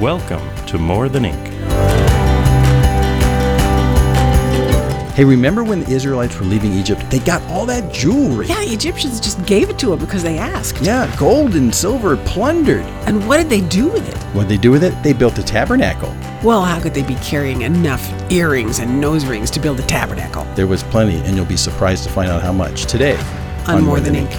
Welcome to More Than Ink. Hey, remember when the Israelites were leaving Egypt? They got all that jewelry. Yeah, the Egyptians just gave it to them because they asked. Yeah, gold and silver plundered. And what did they do with it? What did they do with it? They built a tabernacle. Well, how could they be carrying enough earrings and nose rings to build a tabernacle? There was plenty, and you'll be surprised to find out how much today On, More Than Ink.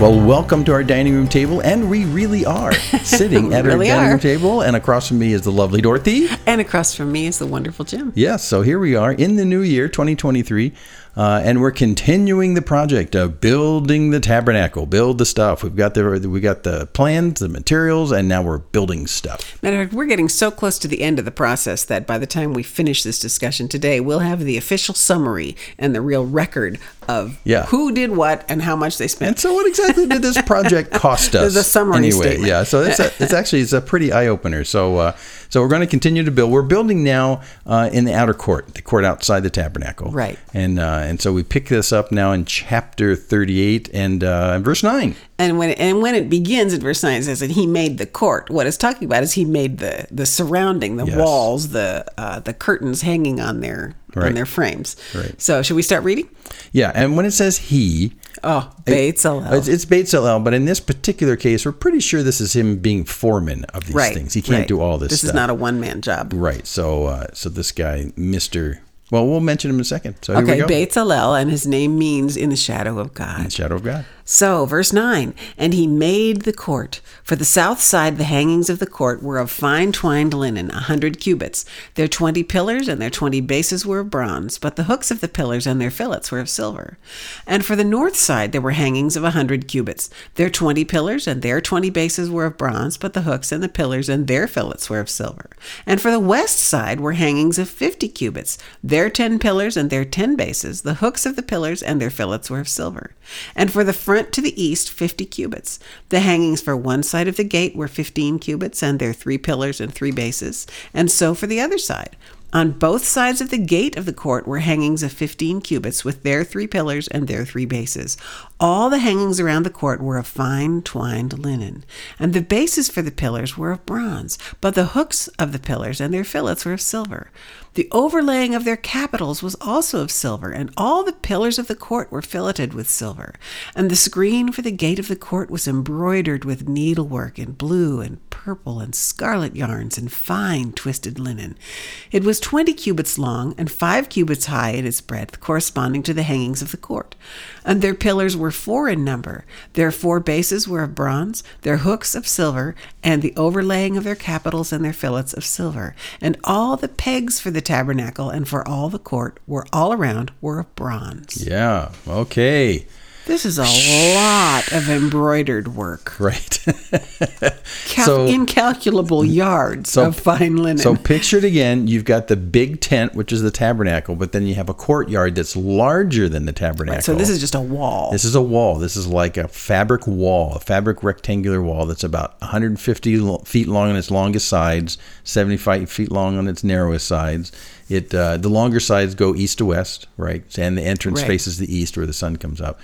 Well, welcome to our dining room table, and we really are sitting at Really our dining are. room table, and across from me is the lovely Dorothy. And across from me is the wonderful Jim. Yes, so here we are in the new year, 2023, uh, and we're continuing the project of building the tabernacle, build the stuff. We've got the we got the plans, the materials, and now we're building stuff. Matter of fact, we're getting so close to the end of the process that by the time we finish this discussion today, we'll have the official summary and the real record of Yeah. who did what and how much they spent. And so, what exactly did this project cost us? A summary anyway. statement. Yeah, so it's, a, it's actually it's a pretty eye opener. So, uh, so we're going to continue to build. We're building now uh, in the outer court, the court outside the tabernacle. Right. And uh, and so we pick this up now in chapter 38 and uh, verse 9. And when it, and when it begins in verse nine, it says that he made the court. What it's talking about is he made the the surrounding, the Yes. walls, the uh, the curtains hanging on their Right. on their frames. Right. So should we start reading? Yeah, and when it says he, Oh, Bezalel. it's, it's Bezalel, but in this particular case, we're pretty sure this is him being foreman of these right. things. He can't right. do all this, This stuff. is not a one man job. right. So, uh, so this guy, Mister. Well, we'll mention him in a second. So here Okay, we go. Bezalel, and his name means in the shadow of God. In the shadow of God. So, verse 9, and he made the court. For the south side, the hangings of the court were of fine twined linen, a hundred cubits. Their twenty pillars and their twenty bases were of bronze, but the hooks of the pillars and their fillets were of silver. And for the north side, there were hangings of a hundred cubits. Their twenty pillars and their twenty bases were of bronze, but the hooks and the pillars and their fillets were of silver. And for the west side were hangings of fifty cubits. Their ten pillars and their ten bases, the hooks of the pillars and their fillets were of silver. And for the front to the east, fifty cubits. The hangings for one side of the gate were fifteen cubits, and their three pillars and three bases. And so for the other side. On both sides of the gate of the court were hangings of fifteen cubits, with their three pillars and their three bases. All the hangings around the court were of fine twined linen, and the bases for the pillars were of bronze, but the hooks of the pillars and their fillets were of silver. The overlaying of their capitals was also of silver, and all the pillars of the court were filleted with silver. And the screen for the gate of the court was embroidered with needlework in blue and purple and scarlet yarns and fine twisted linen. It was twenty cubits long and five cubits high in its breadth, corresponding to the hangings of the court. And their pillars were four in number. Their four bases were of bronze, their hooks of silver, and the overlaying of their capitals and their fillets of silver. And all the pegs for the tabernacle and for all the court were all around were of bronze. Yeah. Okay. This is a lot of embroidered work. Right. Cal- So- incalculable yards so- of fine linen. so picture it again. You've got the big tent, which is the tabernacle, but then you have a courtyard that's larger than the tabernacle. so this is just a wall. This is a wall. This is like a fabric wall, a fabric rectangular wall that's about 150 feet long on its longest sides, 75 feet long on its narrowest sides. It uh, the longer sides go east to west, right, and the entrance Right. faces the east where the sun comes up,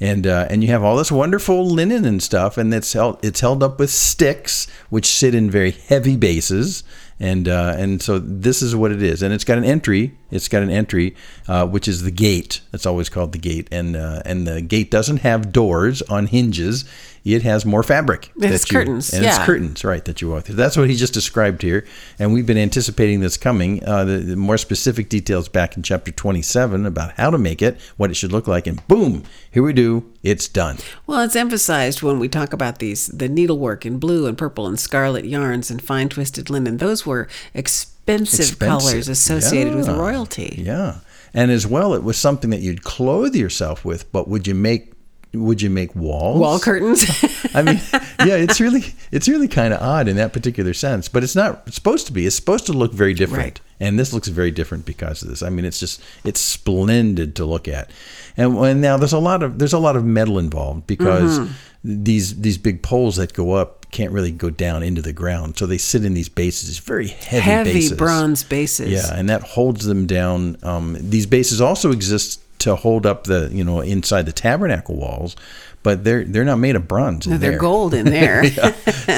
and uh, and you have all this wonderful linen and stuff, and it's held it's held up with sticks which sit in very heavy bases. And uh, and so this is what it is, and it's got an entry. It's got an entry, uh, which is the gate. It's always called the gate, and uh, and the gate doesn't have doors on hinges. It has more fabric. It's you- curtains, and it's curtains, right? That you walk through. That's what he just described here, and we've been anticipating this coming. Uh, the, the more specific details back in chapter twenty-seven about how to make it, what it should look like, and boom, here we do. It's done. Well, it's emphasized when we talk about these the needlework in blue and purple and scarlet yarns and fine twisted linen. Those were expensive, Expensive. colors associated with royalty. Yeah. And as well, it was something that you'd clothe yourself with, but would you make would you make walls? Wall curtains. I mean, yeah, it's really it's really kind of odd in that particular sense, but it's not supposed to be. It's supposed to look very different, Right. and this looks very different because of this. I mean, it's just it's splendid to look at, and now there's a lot of there's a lot of metal involved because Mm-hmm. these these big poles that go up can't really go down into the ground, so they sit in these bases, very heavy, Heavy bases. bronze bases. Yeah, and that holds them down. Um, these bases also exist to hold up the you know inside the tabernacle walls, but they're they're not made of bronze. in No, they're there. gold in there.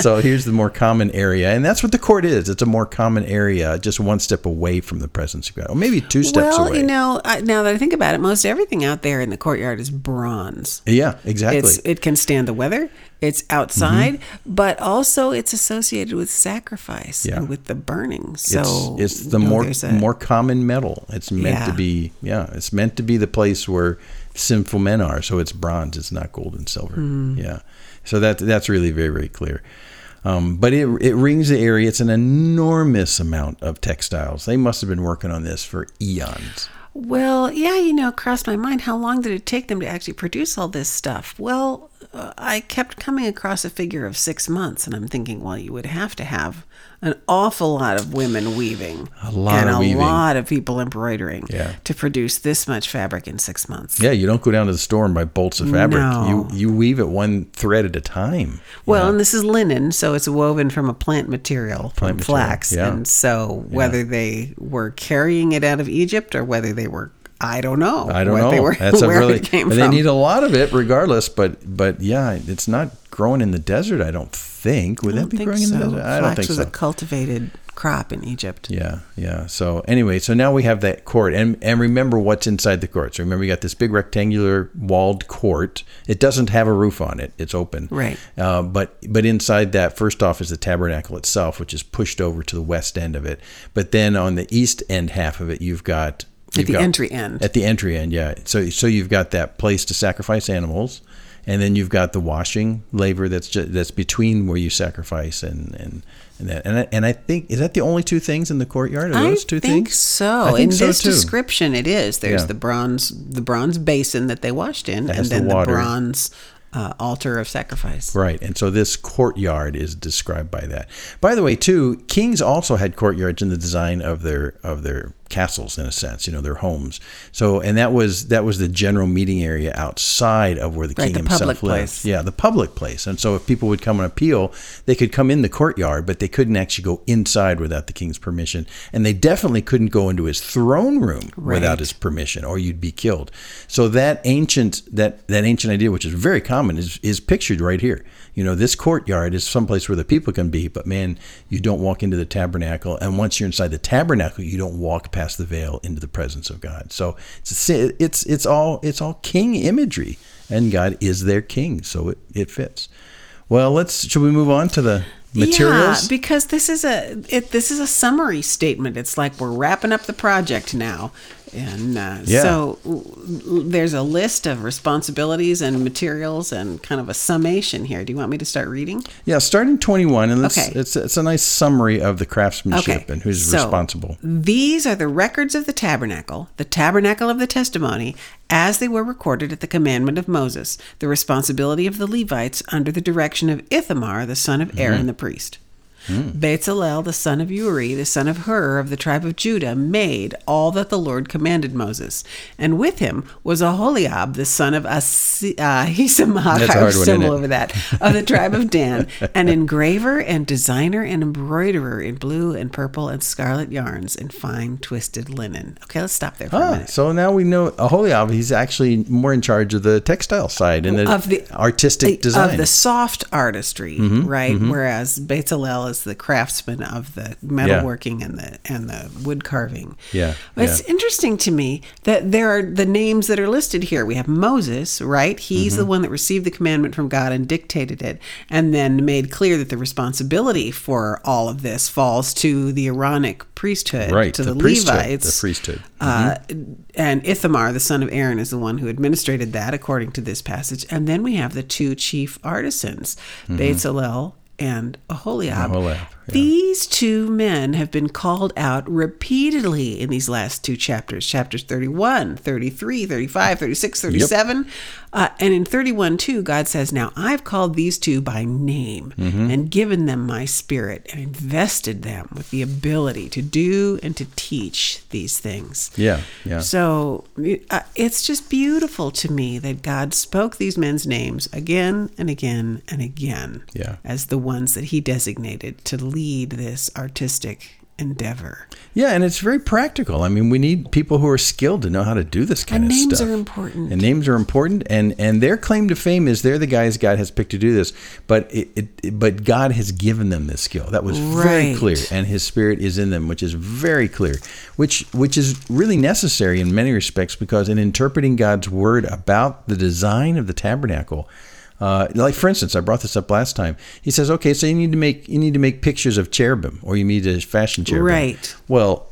so here's the more common area, and that's what the court is. It's a more common area, just one step away from the presence of God, or maybe two steps well, away. you know, now that I think about it, most everything out there in the courtyard is bronze. yeah, exactly. It's it can stand the weather. It's outside, but also it's associated with sacrifice Yeah. and with the burning. So it's, it's the you know, more a- more common metal. It's meant to be yeah. It's meant to be the place where sinful men are. So it's bronze. It's not gold and silver. Hmm. Yeah. So that that's really very very clear. Um, but it it rings the area. It's an enormous amount of textiles. They must have been working on this for eons. Well, yeah, you know, it crossed my mind. How long did it take them to actually produce all this stuff? Well, I kept coming across a figure of six months, and I'm thinking, well, you would have to have an awful lot of women weaving, A lot and of a weaving. lot of people embroidering, Yeah. to produce this much fabric in six months. Yeah, you don't go down to the store and buy bolts of fabric. No. You you weave it one thread at a time. Well, and this is linen, so it's woven from a plant material, from Plant material, flax. yeah. And so whether they were carrying it out of Egypt or whether they were, I don't know. I don't know. They were, That's a where really. it came from. they need a lot of it, regardless. But but yeah, it's not growing in the desert. I don't think. Would I that don't be growing in so. the desert? I don't Flax think was so. a cultivated crop in Egypt. Yeah, yeah. So anyway, so now we have that court, and and remember what's inside the court. So remember, we got this big rectangular walled court. It doesn't have a roof on it; it's open. Right. Uh, but but inside that, first off, is the tabernacle itself, which is pushed over to the west end of it. But then on the east end half of it, you've got At you've the got- entry end. At the entry end, yeah. So so you've got that place to sacrifice animals. And then you've got the washing laver that's just, that's between where you sacrifice and and and that and I, and I think is that the only two things in the courtyard? Are I those two think things? so. I think so. in so this too. description, it is. There's Yeah. the bronze, the bronze basin that they washed in, and has the then the, bronze uh, altar of sacrifice. Right, and so this courtyard is described by that. By the way, too, kings also had courtyards in the design of their of their castles, in a sense, you know, their homes. So, and that was that was the general meeting area outside of where the Right, king the himself lived. place. Yeah, the public place. And so, if people would come and appeal, they could come in the courtyard, but they couldn't actually go inside without the king's permission, and they definitely couldn't go into his throne room without his permission, or you'd be killed. So that ancient that that ancient idea, which is very common, is is pictured right here. You know, this courtyard is someplace where the people can be, but man, you don't walk into the tabernacle, and once you're inside the tabernacle, you don't walk past the veil into the presence of God. So it's it's it's all it's all king imagery, and God is their king, so it it fits. Well, let's should we move on to the materials? Yeah, because this is a it, this is a summary statement. It's like we're wrapping up the project now, and uh, Yeah. so there's a list of responsibilities and materials and kind of a summation here. Do you want me to start reading? Yeah, starting 21, and it's, Okay. it's, it's a nice summary of the craftsmanship Okay, and who's so responsible. These are the records of the tabernacle, the tabernacle of the testimony, as they were recorded at the commandment of Moses, the responsibility of the Levites under the direction of Ithamar, the son of Aaron the priest. Bezalel, the son of Uri, the son of Hur of the tribe of Judah, made all that the Lord commanded Moses. And with him was Aholiab, the son of Asi- uh, Hisamach, That's a I stumble over that, of the tribe of Dan, an engraver and designer and embroiderer in blue and purple and scarlet yarns and fine twisted linen. Okay, let's stop there for a Ah, minute. so now we know Aholiab, he's actually more in charge of the textile side and the, Of the- artistic design. Of the soft artistry, Mm-hmm, right? Whereas Bezalel is the craftsman of the metalworking and the and the wood carving. Yeah, But It's yeah. interesting to me that there are the names that are listed here. We have Moses, right? He's Mm-hmm. the one that received the commandment from God and dictated it, and then made clear that the responsibility for all of this falls to the Aaronic priesthood, Right, to the the, priesthood, Levites, the priesthood. Uh, Mm-hmm. and Ithamar, the son of Aaron, is the one who administrated that, according to this passage. And then we have the two chief artisans, Mm-hmm. Bezalel and Aholiab. Aholiab. These two men have been called out repeatedly in these last two chapters chapters 31, 33, 35, 36, 37. Uh, and in 31, too, God says, Now I've called these two by name Mm-hmm. and given them my spirit and invested them with the ability to do and to teach these things. Yeah, yeah. So uh, it's just beautiful to me that God spoke these men's names again and again and again Yeah. as the ones that he designated to lead this artistic endeavor. Yeah, and it's very practical. I mean, we need people who are skilled to know how to do this kind And of names stuff. are important. And names are important, and and their claim to fame is they're the guys God has picked to do this. But it, it but God has given them this skill. That was very clear, and His Spirit is in them, which is very clear, which which is really necessary in many respects because in interpreting God's word about the design of the tabernacle. Uh, like for instance, I brought this up last time. He says, "Okay, so you need to make you need to make pictures of cherubim, or you need to fashion cherubim." Right. Well,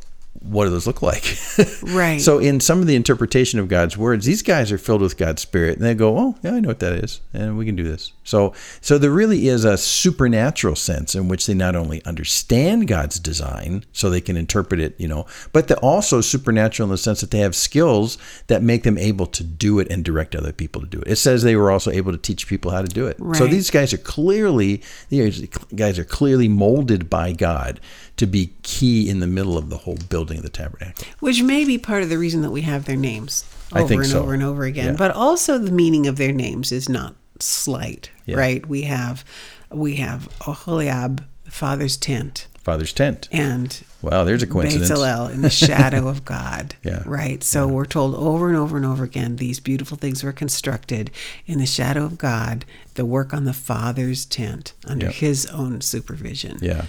what do those look like? Right. So in some of the interpretation of God's words, these guys are filled with God's spirit, and they go, "Oh, yeah, I know what that is, and we can do this." So, so there really is a supernatural sense in which they not only understand God's design, so they can interpret it, you know, but they're also supernatural in the sense that they have skills that make them able to do it and direct other people to do it. It says they were also able to teach people how to do it. So these guys are clearly, these guys are clearly molded by God to be key in the middle of the whole building of the tabernacle. Which may be part of the reason that we have their names I over think and so. over and over again. Yeah. But also the meaning of their names is not slight, Yeah. right? We have we have Oholiab, the father's tent, Father's tent. and Wow, there's a coincidence. Bezalel in the shadow of God. Yeah. Right. So we're told over and over and over again these beautiful things were constructed in the shadow of God, the work on the Father's tent under Yeah. his own supervision. Yeah.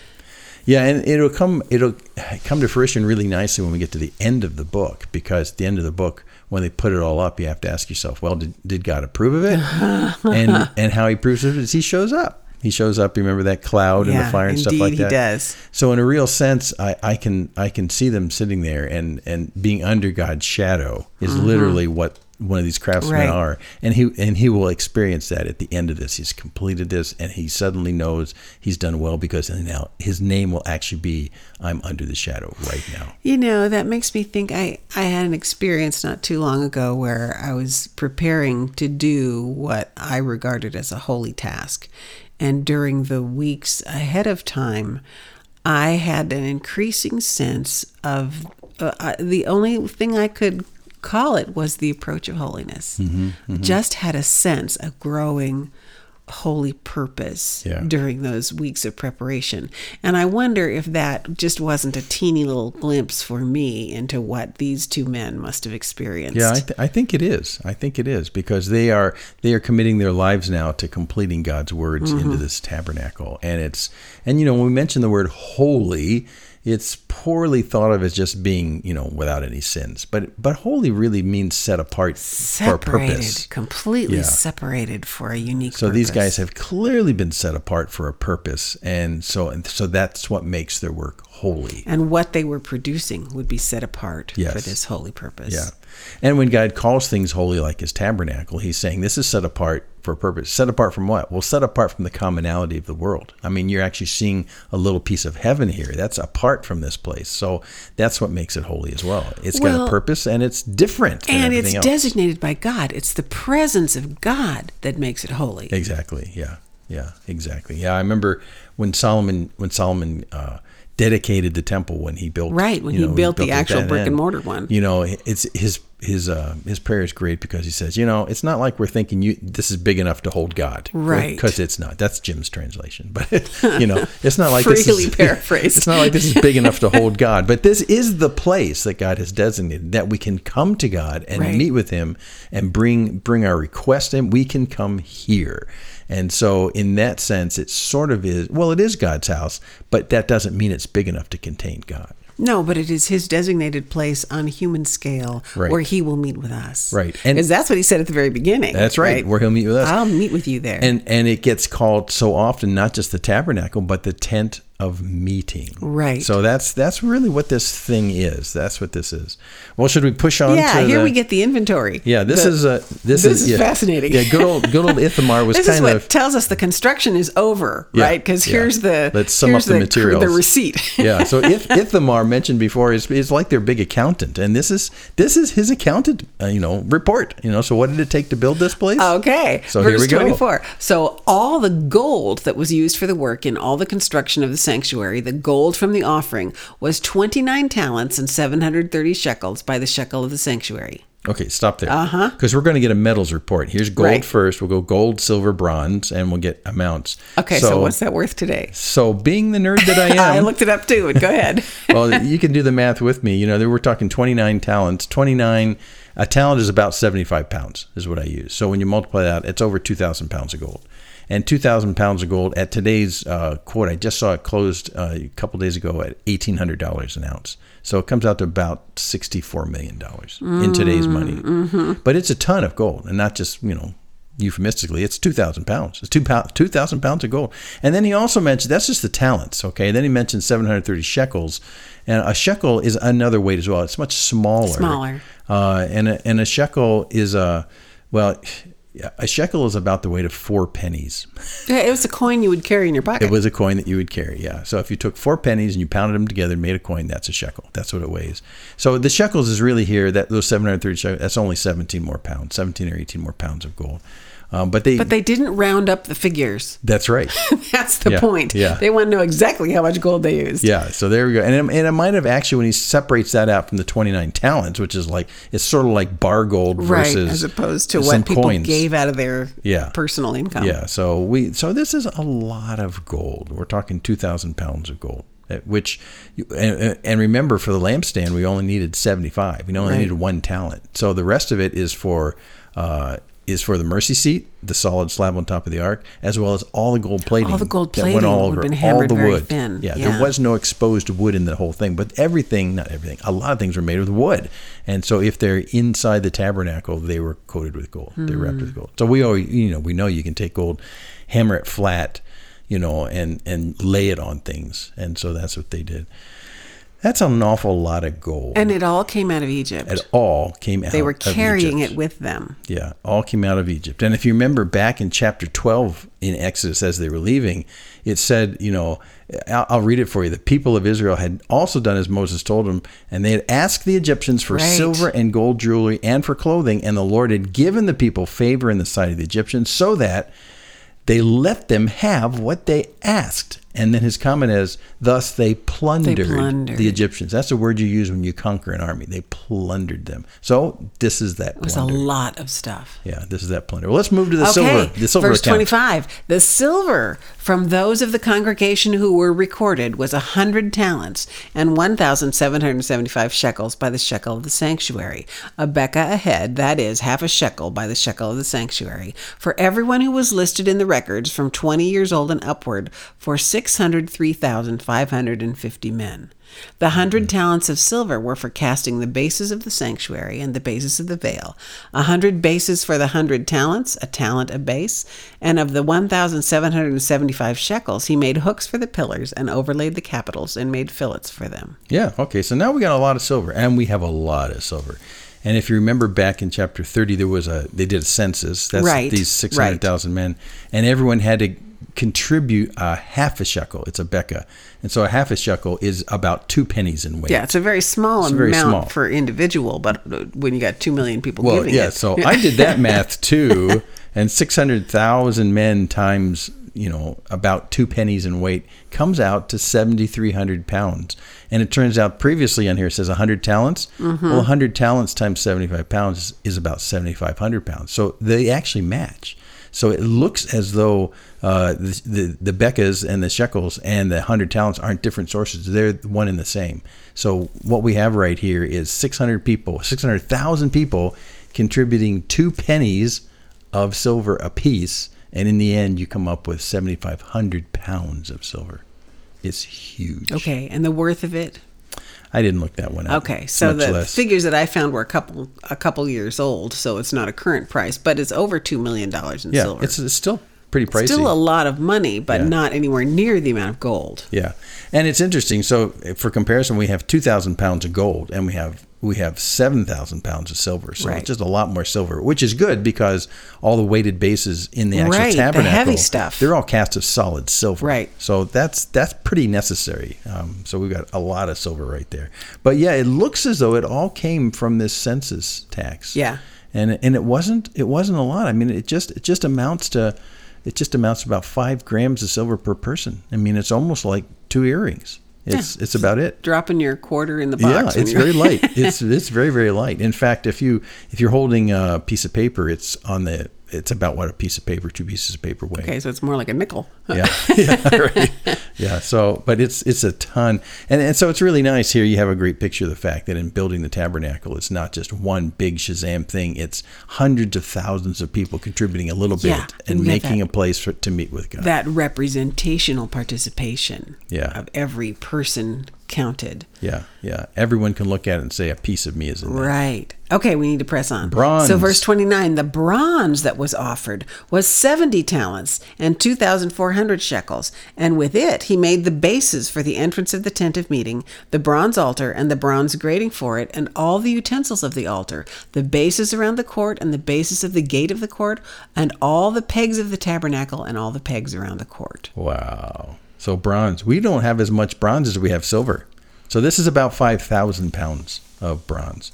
Yeah, and it'll come it'll come to fruition really nicely when we get to the end of the book because at the end of the book when they put it all up you have to ask yourself, well, did, did God approve of it? and and how he proves it is he shows up. He shows up, you remember that cloud and the fire and stuff indeed like he that. does. So in a real sense, I, I can I can see them sitting there and and being under God's shadow is mm-hmm. literally what one of these craftsmen. Right. are, and he and he will experience that at the end of this. He's completed this, and he suddenly knows he's done well because now his name will actually be "I'm under the shadow" right now. You know, that makes me think I, I had an experience not too long ago where I was preparing to do what I regarded as a holy task. And during the weeks ahead of time, I had an increasing sense of uh, I, the only thing I could call it was the approach of holiness. Mm-hmm, mm-hmm. Just had a sense of growing holy purpose Yeah. during those weeks of preparation. And I wonder if that just wasn't a teeny little glimpse for me into what these two men must have experienced. Yeah, I, th- I think it is. I think it is because they are they are committing their lives now to completing God's words mm-hmm. into this tabernacle, and it's and you know when we mention the word holy, it's poorly thought of as just being you know without any sins, but but holy really means set apart for a purpose. completely Yeah. separated for a unique So these guys have clearly been set apart for a purpose, and so and so that's what makes their work holy. and what they were producing would be set apart for this holy purpose. Yeah. And when God calls things holy like his tabernacle, he's saying this is set apart for a purpose. Set apart from what? Well, set apart from the commonality of the world. I mean, you're actually seeing a little piece of heaven here. That's apart from this place. So that's what makes it holy as well. It's got a purpose and it's different than And it's else. designated by God. It's the presence of God that makes it holy. Exactly. Yeah. Yeah. Exactly. Yeah. I remember when Solomon when Solomon uh, dedicated the temple when he built Right, when you he know, built the actual brick and mortar one. You know, it's his his uh, his prayer is great because he says, you know, it's not like we're thinking you this is big enough to hold God, Right. Because it's not. That's Jim's translation, but you know, it's not like this Freely is, paraphrased. It's not like this is big enough to hold God, but this is the place that God has designated that we can come to God and Right. meet with Him and bring bring our request in. We can come here. And so, in that sense, it sort of is. Well, it is God's house, but that doesn't mean it's big enough to contain God. No, but it is his designated place on a human scale Right. where he will meet with us. Right. And- Because that's what he said at the very beginning. That's right, where He'll meet with us. I'll meet with you there. and and it gets called so often not just the tabernacle but the tent of meeting. Right. So that's that's really what this thing is. That's what this is. Well, should we push on? Yeah, to here the- we get the inventory. Yeah, this The- is a this, this is yeah. fascinating. Yeah, good old good old Ithamar was This is kind what of tells us the construction is over, Yeah, right? Because yeah. here's the Let's sum up the the, materials. the receipt. yeah. So if Ithamar mentioned before is is like their big accountant, and this is this is his accountant, uh, you know, report. You know, so what did it take to build this place? Okay. So Verse here we go. 24. So all the gold that was used for the work in all the construction of the sanctuary, the gold from the offering, was 29 talents and 730 shekels by the shekel of the sanctuary. Okay, stop there. Uh-huh. Because we're going to get a metals report. Here's gold Right. first. We'll go gold, silver, bronze, and we'll get amounts. Okay, so, what's that worth today? So being the nerd that I am, I looked it up too, but go ahead. well, you can do the math with me. You know, we're talking 29 talents. 29, a talent is about 75 pounds, is what I use. So when you multiply that, it's over 2,000 pounds of gold. And 2,000 pounds of gold at today's uh, quote, I just saw it closed uh, a couple days ago at $1,800 an ounce. So it comes out to about $64 million in today's money. But it's a ton of gold, and not just, you know, euphemistically, it's 2,000 pounds. It's two pound, 2,000 pounds of gold. And then he also mentioned, that's just the talents, okay? Then he mentioned 730 shekels. And a shekel is another weight as well. It's much smaller. Smaller. Uh, and, a, and a shekel is a, well, a shekel is about the weight of four pennies. Yeah, it was a coin you would carry in your pocket. It was a coin that you would carry, yeah. So if you took four pennies and you pounded them together and made a coin, that's a shekel. That's what it weighs. So the shekels is really here. That those 730 shekels, that's only 17 more pounds, 17 or 18 more pounds of gold. Um, but they, but they didn't round up the figures. that's right. That's the Yeah, point. yeah. They want to know exactly how much gold they used. Yeah, so there we go. And it, and it might have actually, when he separates that out from the 29 talents, which is like, it's sort of like bar gold Right, versus as opposed to what people coins. gave out of their Yeah. personal income. Yeah, so we so this is a lot of gold. We're talking two thousand pounds of gold. uh, Which, and, and remember, for the lampstand, we only needed seventy-five. We only Right. needed one talent. So the rest of it is for uh, is for the mercy seat, the solid slab on top of the ark, as well as all the gold plating. All the gold plating that went all over been all the wood. thin. Yeah, Yeah. there was no exposed wood in the whole thing, but everything, not everything, a lot of things were made with wood. And so if they're inside the tabernacle, they were coated with gold. They were wrapped Hmm. with gold. So we always, you know, we know you can take gold, hammer it flat, you know, and and lay it on things. And so that's what they did. That's an awful lot of gold. And it all came out of Egypt. it all came out. Of Egypt. They were carrying it with them. Yeah, all came out of Egypt. And if you remember back in chapter 12 in Exodus as they were leaving, it said, you know, I'll, I'll read it for you. The people of Israel had also done as Moses told them, and they had asked the Egyptians for Right. silver and gold jewelry and for clothing, and the Lord had given the people favor in the sight of the Egyptians so that they let them have what they asked. And then his comment is, thus they plundered, plundered. the Egyptians. That's the word you use when you conquer an army. They plundered them. So this is that It was plunder. a lot of stuff. Yeah, this is that plunder. Well, let's move to the okay, silver. The silver verse account. 25. The silver from those of the congregation who were recorded was a hundred talents and 1,775 shekels by the shekel of the sanctuary. A beka a head, that is, half a shekel by the shekel of the sanctuary, for everyone who was listed in the records from 20 years old and upward, for 603,550 men. The hundred hmm. talents of silver were for casting the bases of the sanctuary and the bases of the veil. A hundred bases for the hundred talents, a talent a base. And of the 1,775 shekels, he made hooks for the pillars and overlaid the capitals and made fillets for them. Yeah. Okay. So now we got a lot of silver, and we have a lot of silver. And if you remember back in chapter thirty, there was a they did a census. That's Right, these six hundred thousand men, and everyone had to contribute a half a shekel. It's a beka, and so a half a shekel is about two pennies in weight. Yeah, it's a very small very amount small. for individual, but uh, when you got two million people Well, giving yeah. it, So I did that math too, and six hundred thousand men times you know about two pennies in weight comes out to seventy three hundred pounds. And it turns out previously on here it says hundred talents. Mm-hmm. Well, hundred talents times seventy five pounds is, is about seventy five hundred pounds. So they actually match. So it looks as though uh, the, the the bekas and the shekels and the hundred talents aren't different sources; they're one and the same. So what we have right here is six hundred people, six hundred thousand people contributing two pennies of silver apiece, and in the end, you come up with seventy five hundred pounds of silver. It's huge. Okay, and the worth of it. I didn't look that one up. Okay, so the less. figures that I found were a couple a couple years old, so it's not a current price, but it's over two million dollars in yeah, silver. it's, it's still pretty pricey. Still a lot of money, but Yeah. not anywhere near the amount of gold. Yeah, and it's interesting. So for comparison, we have two thousand pounds of gold, and we have we have seven thousand pounds of silver. So Right. it's just a lot more silver, which is good because all the weighted bases in the actual Right, the tabernacle, heavy stuff. they're all cast of solid silver. Right. So that's that's pretty necessary. Um, so we've got a lot of silver right there. But yeah, it looks as though it all came from this census tax. Yeah. and and it wasn't it wasn't a lot. I mean, it just it just amounts to it just amounts to about five grams of silver per person. I mean, it's almost like two earrings. It's it's about it. Dropping your quarter in the Yeah, box. when it's very light. It's it's very very light. In fact, if you if you're holding a piece of paper, it's on the it's about what a piece of paper, two pieces of paper weigh. okay, so it's more like a nickel. Yeah, yeah, right. Yeah. So, but it's it's a ton, and and so it's really nice here. You have a great picture of the fact that in building the tabernacle, it's not just one big Shazam thing. It's hundreds of thousands of people contributing a little bit Yeah, and making that. a place for, to meet with God. That representational participation Yeah. of every person counted. yeah, yeah. Everyone can look at it and say, "A piece of me is in there." Right. Okay, we need to press on. Bronze. So, verse 29 the bronze that was offered was 70 talents and 2,400 shekels. And with it, he made the bases for the entrance of the tent of meeting, the bronze altar, and the bronze grating for it, and all the utensils of the altar, the bases around the court, and the bases of the gate of the court, and all the pegs of the tabernacle, and all the pegs around the court. Wow. So bronze. We don't have as much bronze as we have silver. So this is about five thousand pounds of bronze.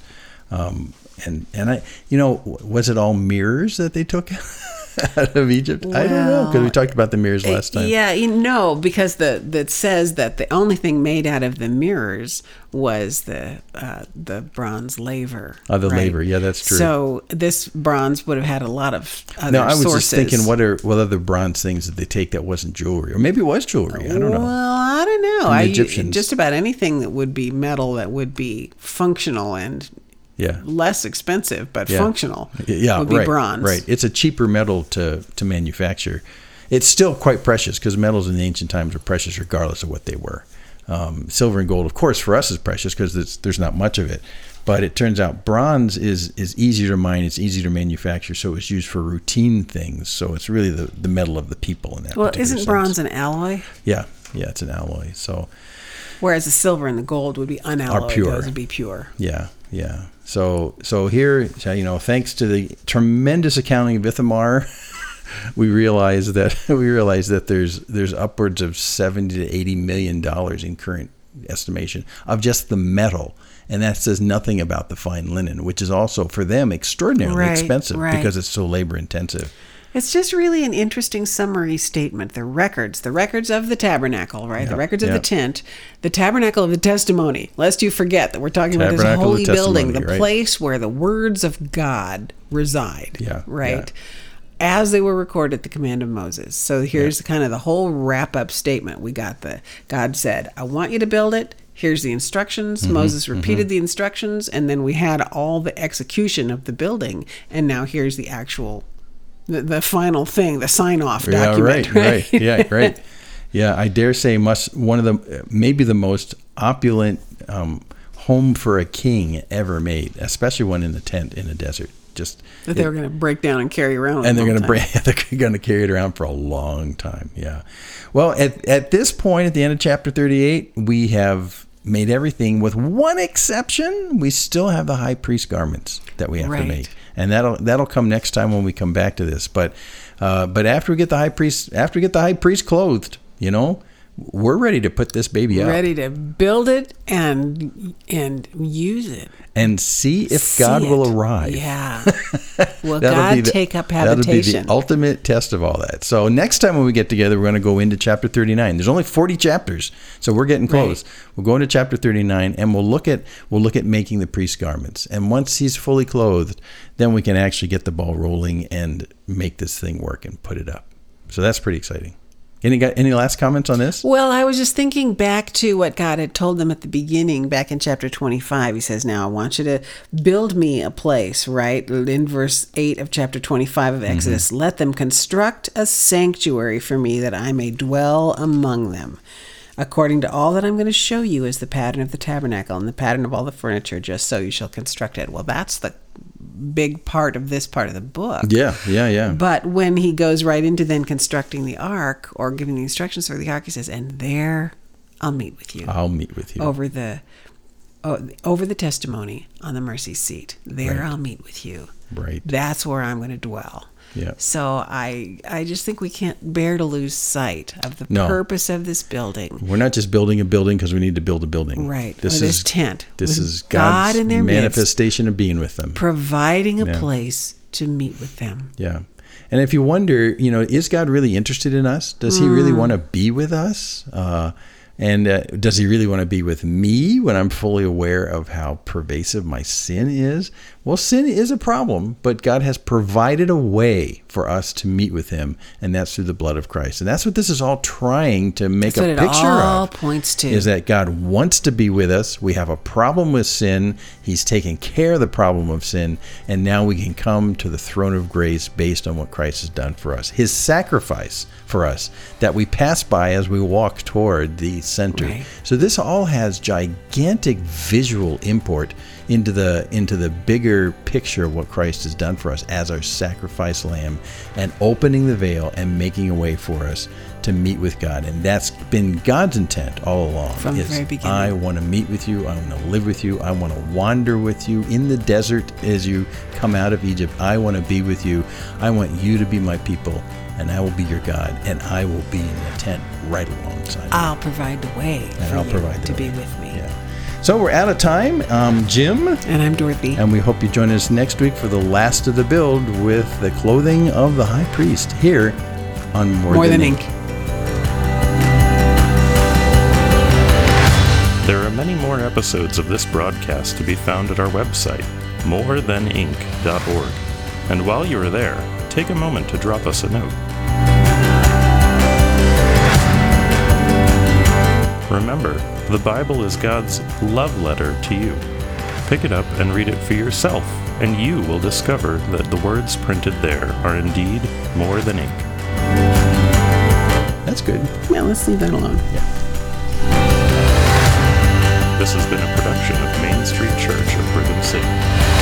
Um, and and I, you know, was it all mirrors that they took out of Egypt? I don't know because we talked about the mirrors last time. Yeah, you know, because the that says that the only thing made out of the mirrors was the uh, the bronze laver. Oh, the laver. Yeah, that's true. So this bronze would have had a lot of other No, I was sources. just thinking, what are what other bronze things did they take that wasn't jewelry, or maybe it was jewelry? I don't know. Well, I don't know. I, Egyptians. just about anything that would be metal that would be functional and Yeah, less expensive but Yeah. functional yeah, would be right, bronze. Right. It's a cheaper metal to to manufacture. It's still quite precious because metals in the ancient times were precious regardless of what they were. Um, silver and gold, of course, for us is precious because there's not much of it. But it turns out bronze is is easier to mine. It's easier to manufacture, so it's used for routine things. So it's really the, the metal of the people in that. Well, isn't sense. bronze an alloy? Yeah, yeah, it's an alloy. So Whereas the silver and the gold would be unalloyed. pure. Those would be pure. Yeah, yeah. So so here, uh, you know, thanks to the tremendous accounting of Ithamar, we realize that we realize that there's there's upwards of seventy to eighty million dollars in current estimation of just the metal. And that says nothing about the fine linen, which is also for them extraordinarily Right, expensive right. because it's so labor intensive. It's just really an interesting summary statement. The records, the records of the tabernacle, right? the Yeah, records of the tent, the tabernacle of the testimony. Lest you forget that we're talking about this Tabernacle holy building, the right. place where the words of God reside. Yeah, Right. As they were recorded at the command of Moses. So here's kind of the whole wrap up statement. We got the God said, I want you to build it. Here's the instructions. Mm-hmm, Moses repeated the instructions, and then we had all the execution of the building. And now here's the actual the, the final thing, the sign off document. Yeah, right, right, yeah, right. Yeah, I dare say, must one of the maybe the most opulent um, home for a king ever made, especially one in the tent in a desert. Just that they were going to break down and carry around. and they're going to bring they're going to carry it around for a long time. Yeah. Well, at at this point, at the end of chapter thirty-eight, we have made everything with one exception. We still have the high priest garments that we have to make, and that'll that'll come next time when we come back to this. But uh, but after we get the high priest after we get the high priest clothed, you know, we're ready to put this baby up Ready to build it and and use it. and see if See God will it. arrive. Yeah. Will God the- take up habitation? That'll be the ultimate test of all that. So next time when we get together, we're going to go into chapter 39. There's only 40 chapters, so we're getting close. We'll go into chapter 39 and we'll look at we'll look at making the priest garments. And once he's fully clothed, then we can actually get the ball rolling and make this thing work and put it up. So that's pretty exciting. Any got any last comments on this? Well, I was just thinking back to what God had told them at the beginning, back in chapter 25. He says, Now I want you to build me a place, right? In verse 8 of chapter 25 of mm-hmm. Exodus, let them construct a sanctuary for me that I may dwell among them. According to all that I'm going to show you is the pattern of the tabernacle and the pattern of all the furniture, just so you shall construct it. Well, that's the big part of this part of the book. Yeah, yeah, yeah. But when he goes right into then constructing the ark or giving the instructions for the ark, he says, "And there, I'll meet with you I'll meet with you. over the oh, over the testimony on the mercy seat. There, Right. I'll meet with you. Right. That's where I'm going to dwell." Yeah. So I I just think we can't bear to lose sight of the No. purpose of this building. We're not just building a building because we need to build a building. Right. This Or this tent This is God God's in their midst. manifestation of being with them. Providing a Yeah. place to meet with them. Yeah. And if you wonder, you know, is God really interested in us? Does he really want to be with us? Uh, and uh, does he really want to be with me when I'm fully aware of how pervasive my sin is? Well, sin is a problem, but God has provided a way for us to meet with him, and that's through the blood of Christ. And that's what this is all trying to make That's a picture all of. points to. Is that God wants to be with us. We have a problem with sin. He's taken care of the problem of sin. And now we can come to the throne of grace based on what Christ has done for us. His sacrifice for us that we pass by as we walk toward the center. Right. So this all has gigantic visual import into the into the bigger picture of what Christ has done for us as our sacrifice lamb and opening the veil and making a way for us to meet with God. And that's been God's intent all along. From the very beginning. I want to meet with you. I want to live with you. I want to wander with you in the desert as you come out of Egypt. I want to be with you. I want you to be my people, and I will be your God, and I will be in the tent right alongside. you. I'll provide the way and for I'll you provide the to be with me. Yeah. So we're out of time, um, Jim, And I'm Dorothy. and we hope you join us next week for the last of the build with the clothing of the high priest here on More, More than ink. There are many more episodes of this broadcast to be found at our website, morethanink.org. And while you are there, take a moment to drop us a note. Remember, the Bible is God's love letter to you. Pick it up and read it for yourself, and you will discover that the words printed there are indeed more than ink. That's good. Yeah, let's leave that alone. Yeah. This has been a production of Main Street Church of Brigham City.